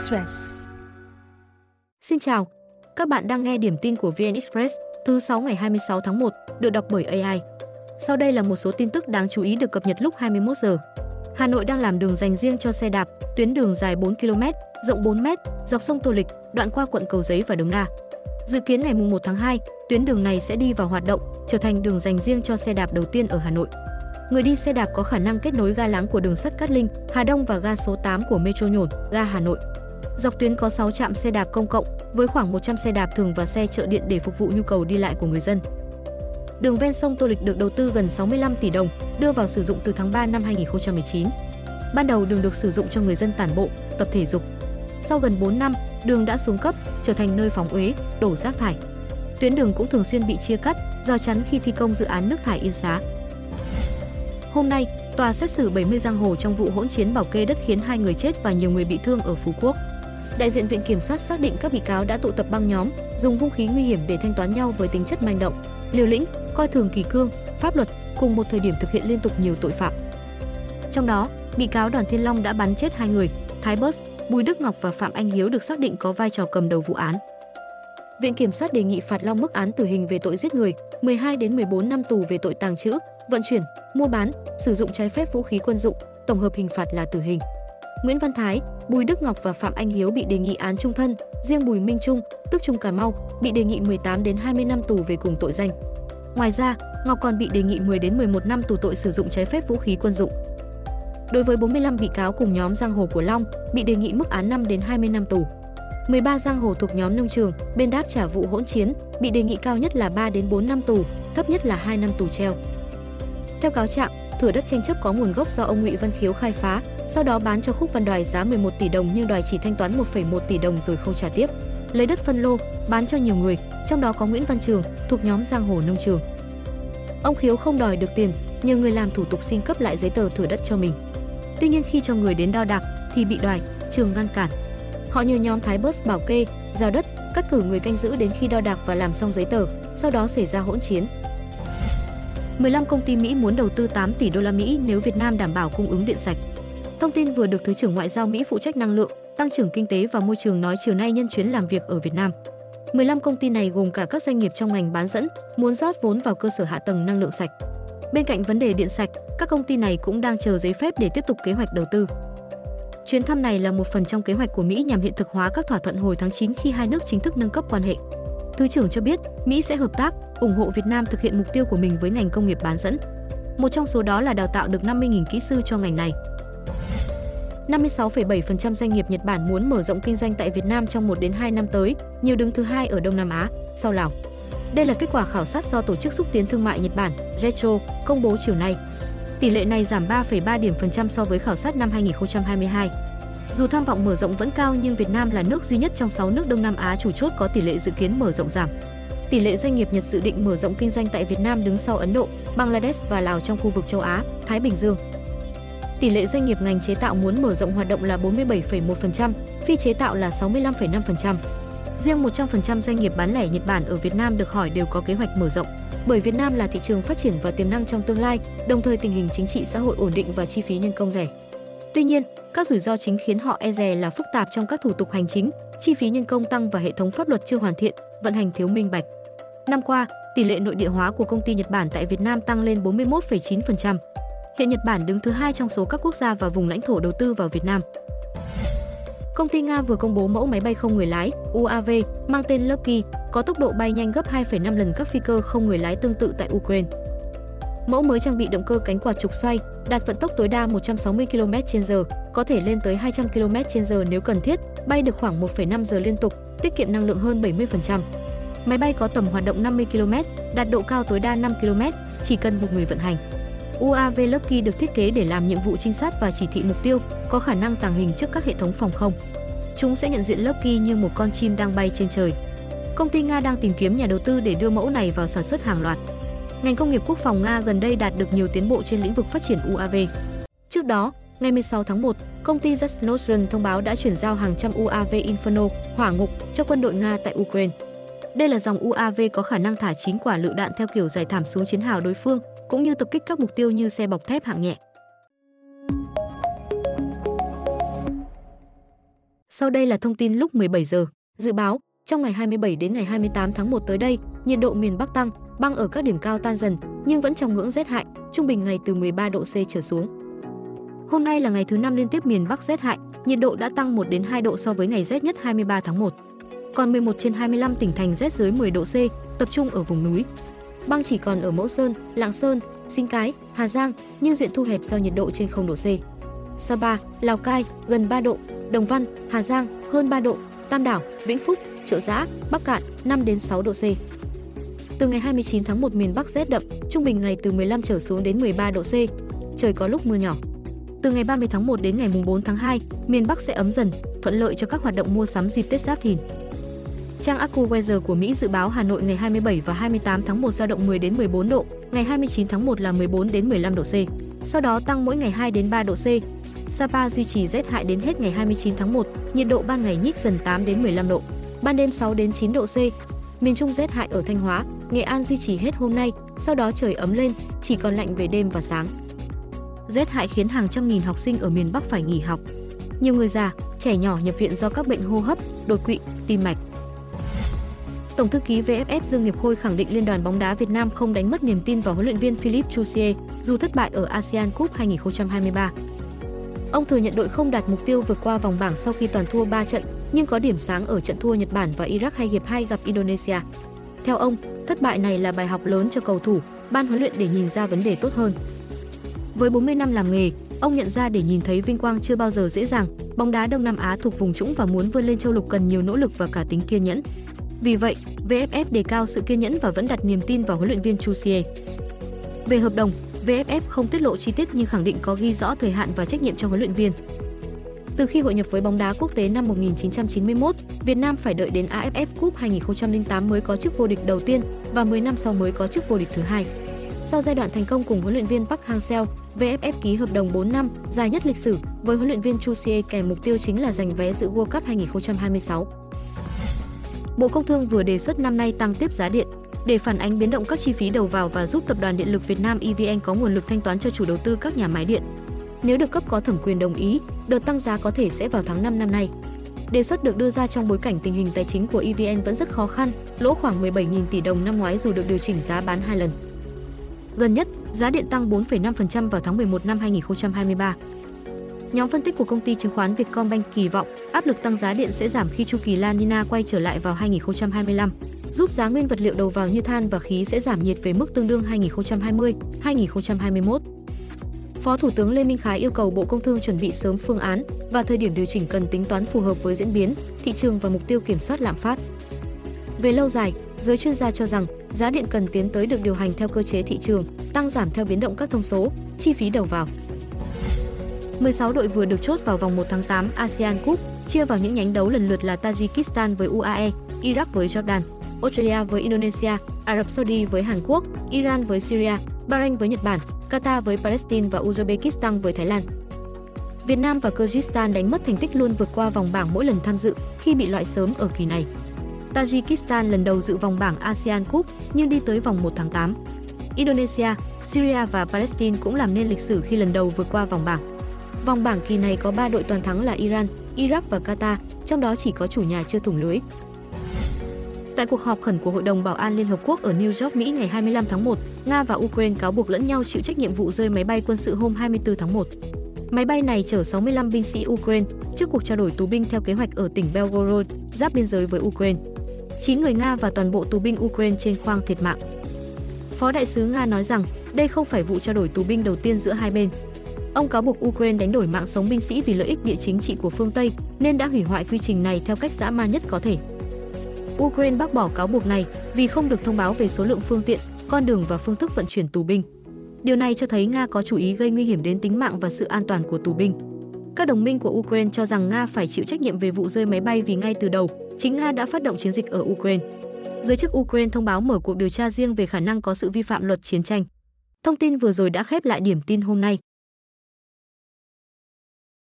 Express. Xin chào, các bạn đang nghe điểm tin của VN Express thứ 6 ngày 26 tháng 1, được đọc bởi AI. Sau đây là một số tin tức đáng chú ý được cập nhật lúc 21 giờ. Hà Nội đang làm đường dành riêng cho xe đạp, tuyến đường dài 4 km, rộng 4 m, dọc sông Tô Lịch, đoạn qua quận Cầu Giấy và Đống Đa. Dự kiến ngày 1 tháng 2, tuyến đường này sẽ đi vào hoạt động, trở thành đường dành riêng cho xe đạp đầu tiên ở Hà Nội. Người đi xe đạp có khả năng kết nối ga láng của đường sắt Cát Linh, Hà Đông và ga số 8 của Metro Nhổn, ga Hà Nội. Dọc tuyến có 6 trạm xe đạp công cộng với khoảng 100 xe đạp thường và xe chợ điện để phục vụ nhu cầu đi lại của người dân. Đường ven sông Tô Lịch được đầu tư gần 65 tỷ đồng, đưa vào sử dụng từ tháng 3 năm 2019. Ban đầu đường được sử dụng cho người dân tản bộ, tập thể dục. Sau gần 4 năm, đường đã xuống cấp, trở thành nơi phóng uế, đổ rác thải. Tuyến đường cũng thường xuyên bị chia cắt, do chắn khi thi công dự án nước thải Yên Xá. Hôm nay, tòa xét xử 70 giang hồ trong vụ hỗn chiến bảo kê đất khiến hai người chết và nhiều người bị thương ở Phú Quốc. Đại diện viện kiểm sát xác định các bị cáo đã tụ tập băng nhóm, dùng hung khí nguy hiểm để thanh toán nhau với tính chất manh động, liều lĩnh, coi thường kỳ cương, pháp luật, cùng một thời điểm thực hiện liên tục nhiều tội phạm. Trong đó, bị cáo Đoàn Thiên Long đã bắn chết hai người, Thái Bớt, Bùi Đức Ngọc và Phạm Anh Hiếu được xác định có vai trò cầm đầu vụ án. Viện kiểm sát đề nghị phạt Long mức án tử hình về tội giết người, 12 đến 14 năm tù về tội tàng trữ, vận chuyển, mua bán, sử dụng trái phép vũ khí quân dụng, tổng hợp hình phạt là tử hình. Nguyễn Văn Thái, Bùi Đức Ngọc và Phạm Anh Hiếu bị đề nghị án trung thân, riêng Bùi Minh Trung, tức Trung Cà Mau, bị đề nghị 18 đến 20 năm tù về cùng tội danh. Ngoài ra, Ngọc còn bị đề nghị 10 đến 11 năm tù tội sử dụng trái phép vũ khí quân dụng. Đối với 45 bị cáo cùng nhóm giang hồ của Long, bị đề nghị mức án 5 đến 20 năm tù. 13 giang hồ thuộc nhóm nông trường, bên đáp trả vụ hỗn chiến, bị đề nghị cao nhất là 3 đến 4 năm tù, thấp nhất là 2 năm tù treo. Theo cáo trạng, thửa đất tranh chấp có nguồn gốc do ông Ngụy Văn Khiếu khai phá, sau đó bán cho Khúc Văn Đoài giá 11 tỷ đồng nhưng Đoài chỉ thanh toán 1,1 tỷ đồng rồi không trả tiếp. Lấy đất phân lô, bán cho nhiều người, trong đó có Nguyễn Văn Trường, thuộc nhóm giang hồ nông trường. Ông Khiếu không đòi được tiền, nhờ người làm thủ tục xin cấp lại giấy tờ thửa đất cho mình. Tuy nhiên khi cho người đến đo đạc thì bị Đoài, Trường ngăn cản. Họ nhờ nhóm Thái bớt bảo kê, giao đất, cắt cử người canh giữ đến khi đo đạc và làm xong giấy tờ, sau đó xảy ra hỗn chiến. 15 công ty Mỹ muốn đầu tư 8 tỷ đô la Mỹ nếu Việt Nam đảm bảo cung ứng điện sạch. Thông tin vừa được Thứ trưởng Ngoại giao Mỹ phụ trách năng lượng, tăng trưởng kinh tế và môi trường nói chiều nay nhân chuyến làm việc ở Việt Nam. 15 công ty này gồm cả các doanh nghiệp trong ngành bán dẫn, muốn rót vốn vào cơ sở hạ tầng năng lượng sạch. Bên cạnh vấn đề điện sạch, các công ty này cũng đang chờ giấy phép để tiếp tục kế hoạch đầu tư. Chuyến thăm này là một phần trong kế hoạch của Mỹ nhằm hiện thực hóa các thỏa thuận hồi tháng 9 khi hai nước chính thức nâng cấp quan hệ. Thứ trưởng cho biết, Mỹ sẽ hợp tác, ủng hộ Việt Nam thực hiện mục tiêu của mình với ngành công nghiệp bán dẫn. Một trong số đó là đào tạo được 50.000 kỹ sư cho ngành này. 56,7% doanh nghiệp Nhật Bản muốn mở rộng kinh doanh tại Việt Nam trong 1 đến 2 năm tới, nhiều đứng thứ hai ở Đông Nam Á, sau Lào. Đây là kết quả khảo sát do Tổ chức xúc tiến thương mại Nhật Bản, JETRO, công bố chiều nay. Tỷ lệ này giảm 3,3 điểm phần trăm so với khảo sát năm 2022. Dù tham vọng mở rộng vẫn cao nhưng Việt Nam là nước duy nhất trong 6 nước Đông Nam Á chủ chốt có tỷ lệ dự kiến mở rộng giảm. Tỷ lệ doanh nghiệp Nhật dự định mở rộng kinh doanh tại Việt Nam đứng sau Ấn Độ, Bangladesh và Lào trong khu vực châu Á, Thái Bình Dương. Tỷ lệ doanh nghiệp ngành chế tạo muốn mở rộng hoạt động là 47,1%, phi chế tạo là 65,5%. Riêng 100% doanh nghiệp bán lẻ Nhật Bản ở Việt Nam được hỏi đều có kế hoạch mở rộng, bởi Việt Nam là thị trường phát triển và tiềm năng trong tương lai, đồng thời tình hình chính trị xã hội ổn định và chi phí nhân công rẻ. Tuy nhiên, các rủi ro chính khiến họ e dè là phức tạp trong các thủ tục hành chính, chi phí nhân công tăng và hệ thống pháp luật chưa hoàn thiện, vận hành thiếu minh bạch. Năm qua, tỷ lệ nội địa hóa của công ty Nhật Bản tại Việt Nam tăng lên 41,9%. Hiện Nhật Bản đứng thứ hai trong số các quốc gia và vùng lãnh thổ đầu tư vào Việt Nam. Công ty Nga vừa công bố mẫu máy bay không người lái UAV mang tên Loki có tốc độ bay nhanh gấp 2,5 lần các phi cơ không người lái tương tự tại Ukraine. Mẫu mới trang bị động cơ cánh quạt trục xoay, đạt vận tốc tối đa 160 km/h, có thể lên tới 200 km/h nếu cần thiết, bay được khoảng 1,5 giờ liên tục, tiết kiệm năng lượng hơn 70%. Máy bay có tầm hoạt động 50 km, đạt độ cao tối đa 5 km, chỉ cần một người vận hành. UAV Lucky được thiết kế để làm nhiệm vụ trinh sát và chỉ thị mục tiêu, có khả năng tàng hình trước các hệ thống phòng không. Chúng sẽ nhận diện Lucky như một con chim đang bay trên trời. Công ty Nga đang tìm kiếm nhà đầu tư để đưa mẫu này vào sản xuất hàng loạt. Ngành công nghiệp quốc phòng Nga gần đây đạt được nhiều tiến bộ trên lĩnh vực phát triển UAV. Trước đó, ngày 16 tháng 1, công ty Zasnostron thông báo đã chuyển giao hàng trăm UAV Inferno, hỏa ngục cho quân đội Nga tại Ukraine. Đây là dòng UAV có khả năng thả 9 quả lựu đạn theo kiểu giải thảm xuống chiến hào đối phương, cũng như tập kích các mục tiêu như xe bọc thép hạng nhẹ. Sau đây là thông tin lúc 17 giờ. Dự báo, trong ngày 27 đến ngày 28 tháng 1 tới đây, nhiệt độ miền Bắc tăng, băng ở các điểm cao tan dần, nhưng vẫn trong ngưỡng rét hại, trung bình ngày từ 13 độ C trở xuống. Hôm nay là ngày thứ năm liên tiếp miền Bắc rét hại, nhiệt độ đã tăng 1 đến 2 độ so với ngày rét nhất 23 tháng 1. Còn 11 trên 25 tỉnh thành rét dưới 10 độ C, tập trung ở vùng núi. Băng chỉ còn ở Mẫu Sơn, Lạng Sơn, Sinh Cái, Hà Giang, nhưng diện thu hẹp do nhiệt độ trên 0 độ C. Sapa, Lào Cai gần 3 độ, Đồng Văn, Hà Giang hơn 3 độ, Tam Đảo, Vĩnh Phúc, Trợ Giã, Bắc Cạn 5 đến 6 độ C. Từ ngày 29 tháng 1 miền Bắc rét đậm, trung bình ngày từ 15 trở xuống đến 13 độ C. Trời có lúc mưa nhỏ. Từ ngày 30 tháng 1 đến ngày 4 tháng 2, miền Bắc sẽ ấm dần, thuận lợi cho các hoạt động mua sắm dịp Tết Giáp Thìn. Trang AccuWeather của Mỹ dự báo Hà Nội ngày 27 và 28 tháng 1 dao động 10 đến 14 độ, ngày 29 tháng 1 là 14 đến 15 độ C. Sau đó tăng mỗi ngày 2 đến 3 độ C. Sapa duy trì rét hại đến hết ngày 29 tháng 1, nhiệt độ ban ngày nhích dần 8 đến 15 độ, ban đêm 6 đến 9 độ C. Miền Trung rét hại ở Thanh Hóa, Nghệ An duy trì hết hôm nay, sau đó trời ấm lên, chỉ còn lạnh về đêm và sáng. Rét hại khiến hàng trăm nghìn học sinh ở miền Bắc phải nghỉ học. Nhiều người già, trẻ nhỏ nhập viện do các bệnh hô hấp, đột quỵ, tim mạch. Tổng thư ký VFF Dương Nghiệp Khôi khẳng định Liên đoàn bóng đá Việt Nam không đánh mất niềm tin vào huấn luyện viên Philippe Chusie dù thất bại ở ASEAN Cup 2023. Ông thừa nhận đội không đạt mục tiêu vượt qua vòng bảng sau khi toàn thua 3 trận, nhưng có điểm sáng ở trận thua Nhật Bản và Iraq hay hiệp 2 gặp Indonesia. Theo ông, thất bại này là bài học lớn cho cầu thủ, ban huấn luyện để nhìn ra vấn đề tốt hơn. Với 40 năm làm nghề, ông nhận ra để nhìn thấy vinh quang chưa bao giờ dễ dàng, bóng đá Đông Nam Á thuộc vùng trũng và muốn vươn lên châu lục cần nhiều nỗ lực và cả tính kiên nhẫn. Vì vậy, VFF đề cao sự kiên nhẫn và vẫn đặt niềm tin vào huấn luyện viên Chusie. Về hợp đồng, VFF không tiết lộ chi tiết nhưng khẳng định có ghi rõ thời hạn và trách nhiệm cho huấn luyện viên. Từ khi hội nhập với bóng đá quốc tế năm 1991, Việt Nam phải đợi đến AFF Cup 2008 mới có chức vô địch đầu tiên và 10 năm sau mới có chức vô địch thứ hai. Sau giai đoạn thành công cùng huấn luyện viên Park Hang-seo, VFF ký hợp đồng 4 năm, dài nhất lịch sử, với huấn luyện viên Chu Xie kèm mục tiêu chính là giành vé dự World Cup 2026. Bộ Công Thương vừa đề xuất năm nay tăng tiếp giá điện để phản ánh biến động các chi phí đầu vào và giúp Tập đoàn Điện lực Việt Nam EVN có nguồn lực thanh toán cho chủ đầu tư các nhà máy điện. Nếu được cấp có thẩm quyền đồng ý, đợt tăng giá có thể sẽ vào tháng 5 năm nay. Đề xuất được đưa ra trong bối cảnh tình hình tài chính của EVN vẫn rất khó khăn, lỗ khoảng 17.000 tỷ đồng năm ngoái dù được điều chỉnh giá bán hai lần. Gần nhất, giá điện tăng 4,5% vào tháng 11 năm 2023. Nhóm phân tích của công ty chứng khoán Vietcombank kỳ vọng áp lực tăng giá điện sẽ giảm khi chu kỳ La Nina quay trở lại vào 2025, giúp giá nguyên vật liệu đầu vào như than và khí sẽ giảm nhiệt về mức tương đương 2020-2021. Phó Thủ tướng Lê Minh Khái yêu cầu Bộ Công Thương chuẩn bị sớm phương án và thời điểm điều chỉnh cần tính toán phù hợp với diễn biến, thị trường và mục tiêu kiểm soát lạm phát. Về lâu dài, giới chuyên gia cho rằng giá điện cần tiến tới được điều hành theo cơ chế thị trường, tăng giảm theo biến động các thông số, chi phí đầu vào. 16 đội vừa được chốt vào vòng 1 tháng 8 ASEAN Cup, chia vào những nhánh đấu lần lượt là Tajikistan với UAE, Iraq với Jordan, Australia với Indonesia, Ả Rập Saudi với Hàn Quốc, Iran với Syria, Bahrain với Nhật Bản, Qatar với Palestine và Uzbekistan với Thái Lan. Việt Nam và Kyrgyzstan đánh mất thành tích luôn vượt qua vòng bảng mỗi lần tham dự khi bị loại sớm ở kỳ này. Tajikistan lần đầu dự vòng bảng ASEAN Cup nhưng đi tới vòng 1 tháng 8. Indonesia, Syria và Palestine cũng làm nên lịch sử khi lần đầu vượt qua vòng bảng. Vòng bảng kỳ này có 3 đội toàn thắng là Iran, Iraq và Qatar, trong đó chỉ có chủ nhà chưa thủng lưới. Tại cuộc họp khẩn của Hội đồng Bảo an Liên Hợp Quốc ở New York, Mỹ ngày 25 tháng 1, Nga và Ukraine cáo buộc lẫn nhau chịu trách nhiệm vụ rơi máy bay quân sự hôm 24 tháng 1. Máy bay này chở 65 binh sĩ Ukraine trước cuộc trao đổi tù binh theo kế hoạch ở tỉnh Belgorod, giáp biên giới với Ukraine. 9 người Nga và toàn bộ tù binh Ukraine trên khoang thiệt mạng. Phó đại sứ Nga nói rằng đây không phải vụ trao đổi tù binh đầu tiên giữa hai bên. Ông cáo buộc Ukraine đánh đổi mạng sống binh sĩ vì lợi ích địa chính trị của phương Tây nên đã hủy hoại quy trình này theo cách dã man nhất có thể. Ukraine bác bỏ cáo buộc này vì không được thông báo về số lượng phương tiện, con đường và phương thức vận chuyển tù binh. Điều này cho thấy Nga có chủ ý gây nguy hiểm đến tính mạng và sự an toàn của tù binh. Các đồng minh của Ukraine cho rằng Nga phải chịu trách nhiệm về vụ rơi máy bay vì ngay từ đầu, chính Nga đã phát động chiến dịch ở Ukraine. Giới chức Ukraine thông báo mở cuộc điều tra riêng về khả năng có sự vi phạm luật chiến tranh. Thông tin vừa rồi đã khép lại điểm tin hôm nay.